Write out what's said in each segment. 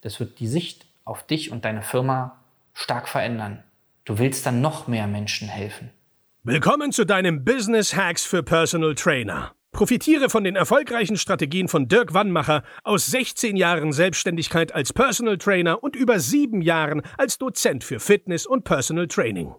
Das wird die Sicht auf dich und deine Firma stark verändern. Du willst dann noch mehr Menschen helfen. Willkommen zu deinem Business Hacks für Personal Trainer. Profitiere von den erfolgreichen Strategien von Dirk Wannmacher aus 16 Jahren Selbstständigkeit als Personal Trainer und über sieben Jahren als Dozent für Fitness und Personal Training.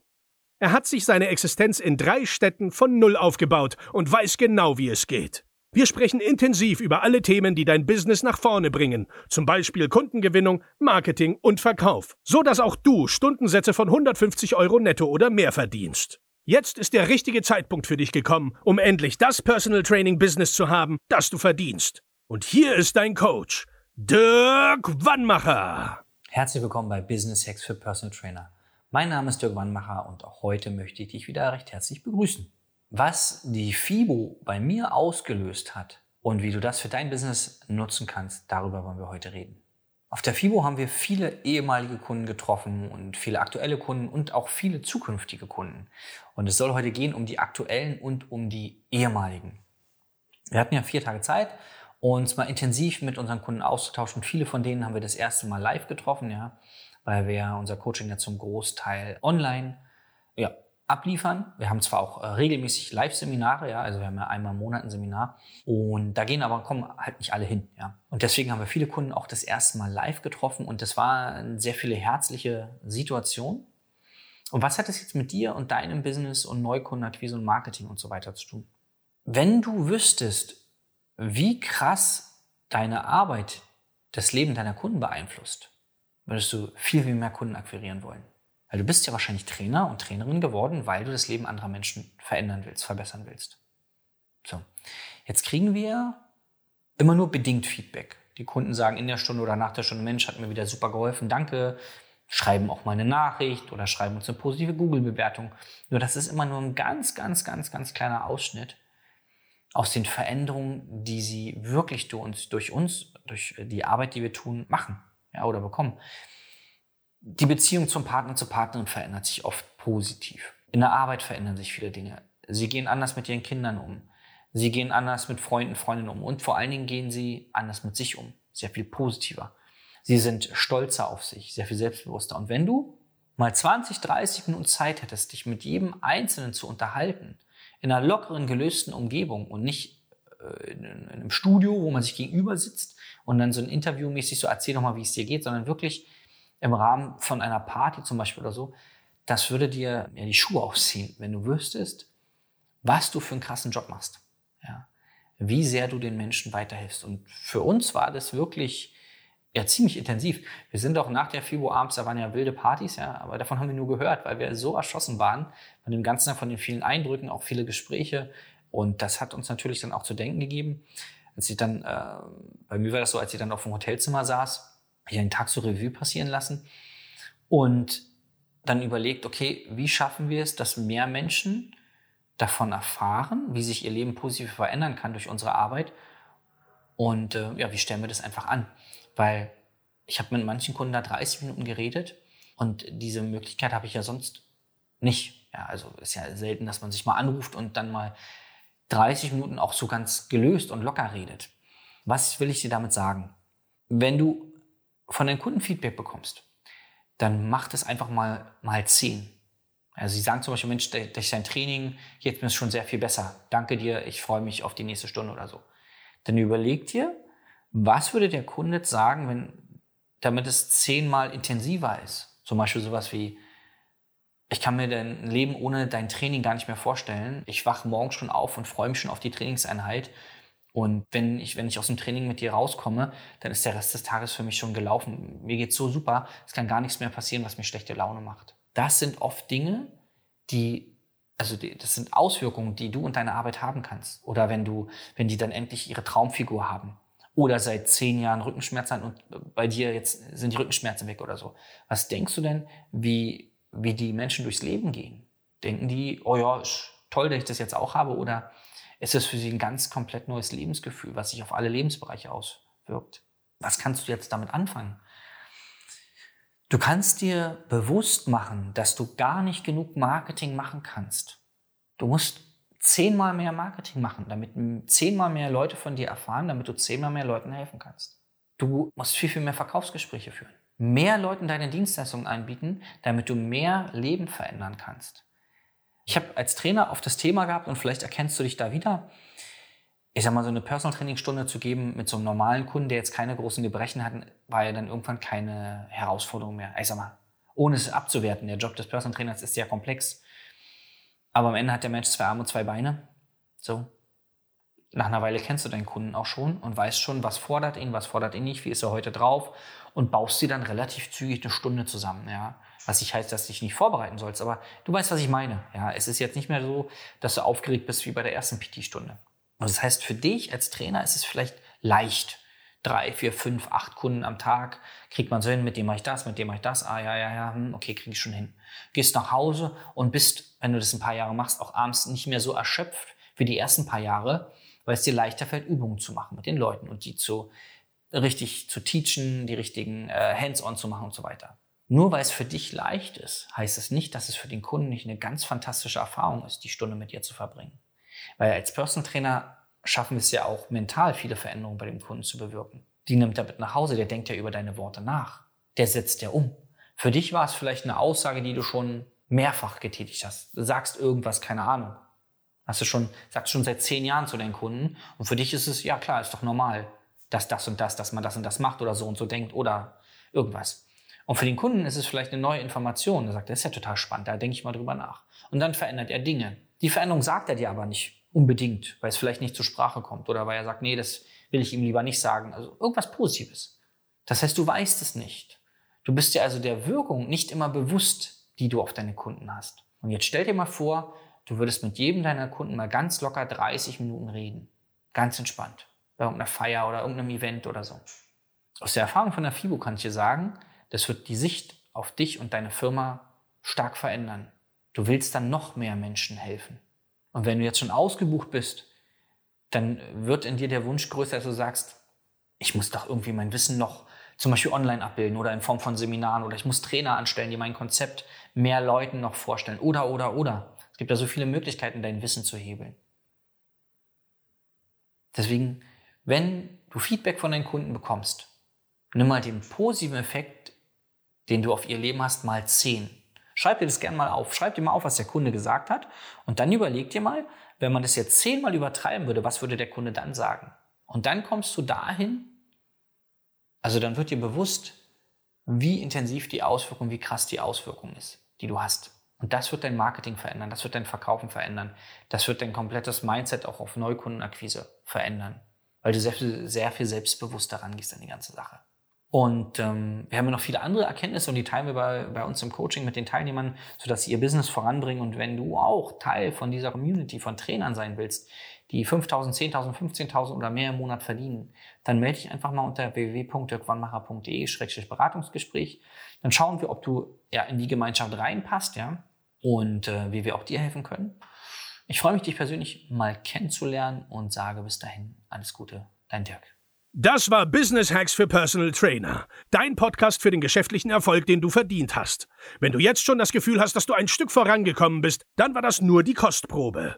Er hat sich seine Existenz in drei Städten von Null aufgebaut und weiß genau, wie es geht. Wir sprechen intensiv über alle Themen, die dein Business nach vorne bringen, zum Beispiel Kundengewinnung, Marketing und Verkauf, so dass auch du Stundensätze von 150 Euro netto oder mehr verdienst. Jetzt ist der richtige Zeitpunkt für dich gekommen, um endlich das Personal Training Business zu haben, das du verdienst. Und hier ist dein Coach, Dirk Wannmacher. Herzlich willkommen bei Business Hacks für Personal Trainer. Mein Name ist Dirk Wannmacher und auch heute möchte ich dich wieder recht herzlich begrüßen was die FIBO bei mir ausgelöst hat und wie du das für dein Business nutzen kannst, darüber wollen wir heute reden. Auf der FIBO haben wir viele ehemalige Kunden getroffen und viele aktuelle Kunden und auch viele zukünftige Kunden. Und es soll heute gehen um die aktuellen und um die ehemaligen. Wir hatten ja vier Tage Zeit, uns mal intensiv mit unseren Kunden auszutauschen. Viele von denen haben wir das erste Mal live getroffen, ja, weil wir unser Coaching ja zum Großteil online ja, abliefern. Wir haben zwar auch äh, regelmäßig Live-Seminare, ja, also wir haben ja einmal im Monat ein Seminar und da gehen aber kommen halt nicht alle hin, ja. Und deswegen haben wir viele Kunden auch das erste Mal live getroffen und das war sehr viele herzliche Situation. Und was hat das jetzt mit dir und deinem Business und Neukundenakquise und Marketing und so weiter zu tun? Wenn du wüsstest, wie krass deine Arbeit das Leben deiner Kunden beeinflusst, würdest du viel, viel mehr Kunden akquirieren wollen. Weil du bist ja wahrscheinlich Trainer und Trainerin geworden, weil du das Leben anderer Menschen verändern willst, verbessern willst. So. Jetzt kriegen wir immer nur bedingt Feedback. Die Kunden sagen in der Stunde oder nach der Stunde, Mensch, hat mir wieder super geholfen, danke. Schreiben auch mal eine Nachricht oder schreiben uns eine positive Google-Bewertung. Nur das ist immer nur ein ganz, ganz, ganz, ganz kleiner Ausschnitt aus den Veränderungen, die sie wirklich durch uns, durch die Arbeit, die wir tun, machen ja, oder bekommen. Die Beziehung zum Partner, zur Partnerin verändert sich oft positiv. In der Arbeit verändern sich viele Dinge. Sie gehen anders mit ihren Kindern um. Sie gehen anders mit Freunden, Freundinnen um. Und vor allen Dingen gehen sie anders mit sich um. Sehr viel positiver. Sie sind stolzer auf sich, sehr viel selbstbewusster. Und wenn du mal 20, 30 Minuten Zeit hättest, dich mit jedem Einzelnen zu unterhalten, in einer lockeren, gelösten Umgebung und nicht äh, in einem Studio, wo man sich gegenüber sitzt und dann so ein Interview mäßig so erzähl doch mal, wie es dir geht, sondern wirklich im Rahmen von einer Party zum Beispiel oder so, das würde dir ja die Schuhe ausziehen, wenn du wüsstest, was du für einen krassen Job machst. Ja. Wie sehr du den Menschen weiterhilfst. Und für uns war das wirklich ja ziemlich intensiv. Wir sind auch nach der FIBO abends, da waren ja wilde Partys, ja, aber davon haben wir nur gehört, weil wir so erschossen waren von dem Ganzen, von den vielen Eindrücken, auch viele Gespräche. Und das hat uns natürlich dann auch zu denken gegeben. Als ich dann, äh, bei mir war das so, als ich dann auf dem Hotelzimmer saß, hier einen Tag zur Revue passieren lassen und dann überlegt, okay, wie schaffen wir es, dass mehr Menschen davon erfahren, wie sich ihr Leben positiv verändern kann durch unsere Arbeit und äh, ja, wie stellen wir das einfach an? Weil ich habe mit manchen Kunden da 30 Minuten geredet und diese Möglichkeit habe ich ja sonst nicht. Ja, also ist ja selten, dass man sich mal anruft und dann mal 30 Minuten auch so ganz gelöst und locker redet. Was will ich dir damit sagen? Wenn du von den Kunden Feedback bekommst, dann mach das einfach mal mal zehn. Also sie sagen zum Beispiel, Mensch, durch dein Training geht mir schon sehr viel besser. Danke dir, ich freue mich auf die nächste Stunde oder so. Dann überleg dir, was würde der Kunde jetzt sagen, wenn, damit es zehnmal intensiver ist? Zum Beispiel sowas wie, ich kann mir dein Leben ohne dein Training gar nicht mehr vorstellen. Ich wache morgens schon auf und freue mich schon auf die Trainingseinheit. Und wenn ich, wenn ich aus dem Training mit dir rauskomme, dann ist der Rest des Tages für mich schon gelaufen. Mir geht's so super, es kann gar nichts mehr passieren, was mir schlechte Laune macht. Das sind oft Dinge, die, also die, das sind Auswirkungen, die du und deine Arbeit haben kannst. Oder wenn du, wenn die dann endlich ihre Traumfigur haben. Oder seit zehn Jahren Rückenschmerzen und bei dir jetzt sind die Rückenschmerzen weg oder so. Was denkst du denn, wie, wie die Menschen durchs Leben gehen? Denken die, oh ja, toll, dass ich das jetzt auch habe? Oder ist es für sie ein ganz komplett neues Lebensgefühl, was sich auf alle Lebensbereiche auswirkt. Was kannst du jetzt damit anfangen? Du kannst dir bewusst machen, dass du gar nicht genug Marketing machen kannst. Du musst zehnmal mehr Marketing machen, damit zehnmal mehr Leute von dir erfahren, damit du zehnmal mehr Leuten helfen kannst. Du musst viel, viel mehr Verkaufsgespräche führen. Mehr Leuten deine Dienstleistungen anbieten, damit du mehr Leben verändern kannst. Ich habe als Trainer oft das Thema gehabt und vielleicht erkennst du dich da wieder. Ich sag mal, so eine Personal Training Stunde zu geben mit so einem normalen Kunden, der jetzt keine großen Gebrechen hat, war ja dann irgendwann keine Herausforderung mehr. Ich sag mal, ohne es abzuwerten. Der Job des Personal Trainers ist sehr komplex. Aber am Ende hat der Mensch zwei Arme und zwei Beine. So. Nach einer Weile kennst du deinen Kunden auch schon und weißt schon, was fordert ihn, was fordert ihn nicht, wie ist er heute drauf und baust sie dann relativ zügig eine Stunde zusammen. Ja. Was nicht heißt, dass du dich nicht vorbereiten sollst, aber du weißt, was ich meine. Ja. Es ist jetzt nicht mehr so, dass du aufgeregt bist wie bei der ersten PT-Stunde. Und das heißt, für dich als Trainer ist es vielleicht leicht. Drei, vier, fünf, acht Kunden am Tag kriegt man so hin, mit dem mache ich das, mit dem mache ich das, ah ja, ja, ja, hm, okay, kriege ich schon hin. Gehst nach Hause und bist, wenn du das ein paar Jahre machst, auch abends nicht mehr so erschöpft wie die ersten paar Jahre, weil es dir leichter fällt, Übungen zu machen mit den Leuten und die zu richtig zu teachen, die richtigen äh, Hands-on zu machen und so weiter. Nur weil es für dich leicht ist, heißt es nicht, dass es für den Kunden nicht eine ganz fantastische Erfahrung ist, die Stunde mit dir zu verbringen. Weil als Personal Trainer schaffen wir es ja auch mental, viele Veränderungen bei dem Kunden zu bewirken. Die nimmt er mit nach Hause, der denkt ja über deine Worte nach. Der setzt ja um. Für dich war es vielleicht eine Aussage, die du schon mehrfach getätigt hast. Du sagst irgendwas, keine Ahnung. Hast du schon, sagst schon seit zehn Jahren zu deinen Kunden. Und für dich ist es, ja klar, ist doch normal, dass das und das, dass man das und das macht oder so und so denkt oder irgendwas. Und für den Kunden ist es vielleicht eine neue Information. Er sagt, das ist ja total spannend, da denke ich mal drüber nach. Und dann verändert er Dinge. Die Veränderung sagt er dir aber nicht unbedingt, weil es vielleicht nicht zur Sprache kommt oder weil er sagt, nee, das will ich ihm lieber nicht sagen. Also irgendwas Positives. Das heißt, du weißt es nicht. Du bist dir also der Wirkung nicht immer bewusst, die du auf deine Kunden hast. Und jetzt stell dir mal vor, du würdest mit jedem deiner Kunden mal ganz locker 30 Minuten reden. Ganz entspannt. Bei irgendeiner Feier oder irgendeinem Event oder so. Aus der Erfahrung von der FIBO kann ich dir sagen, das wird die Sicht auf dich und deine Firma stark verändern. Du willst dann noch mehr Menschen helfen. Und wenn du jetzt schon ausgebucht bist, dann wird in dir der Wunsch größer, dass du sagst, ich muss doch irgendwie mein Wissen noch zum Beispiel online abbilden oder in Form von Seminaren oder ich muss Trainer anstellen, die mein Konzept mehr Leuten noch vorstellen oder, oder, oder. Es gibt ja so viele Möglichkeiten, dein Wissen zu hebeln. Deswegen, wenn du Feedback von deinen Kunden bekommst, nimm mal den positiven Effekt, den du auf ihr Leben hast, mal 10. Schreib dir das gerne mal auf. Schreib dir mal auf, was der Kunde gesagt hat. Und dann überleg dir mal, wenn man das jetzt zehnmal übertreiben würde, was würde der Kunde dann sagen? Und dann kommst du dahin, also dann wird dir bewusst, wie intensiv die Auswirkung, wie krass die Auswirkung ist, die du hast. Und das wird dein Marketing verändern, das wird dein Verkaufen verändern, das wird dein komplettes Mindset auch auf Neukundenakquise verändern, weil du sehr viel, sehr viel selbstbewusster rangehst an die ganze Sache. Und ähm, wir haben ja noch viele andere Erkenntnisse und die teilen wir bei, bei uns im Coaching mit den Teilnehmern, sodass sie ihr Business voranbringen. Und wenn du auch Teil von dieser Community von Trainern sein willst, die 5.000, 10.000, 15.000 oder mehr im Monat verdienen, dann melde dich einfach mal unter www.dirkwannmacher.de-beratungsgespräch. Dann schauen wir, ob du ja in die Gemeinschaft reinpasst, ja, und äh, wie wir auch dir helfen können. Ich freue mich, dich persönlich mal kennenzulernen und sage bis dahin alles Gute, dein Dirk. Das war Business Hacks für Personal Trainer. Dein Podcast für den geschäftlichen Erfolg, den du verdient hast. Wenn du jetzt schon das Gefühl hast, dass du ein Stück vorangekommen bist, dann war das nur die Kostprobe.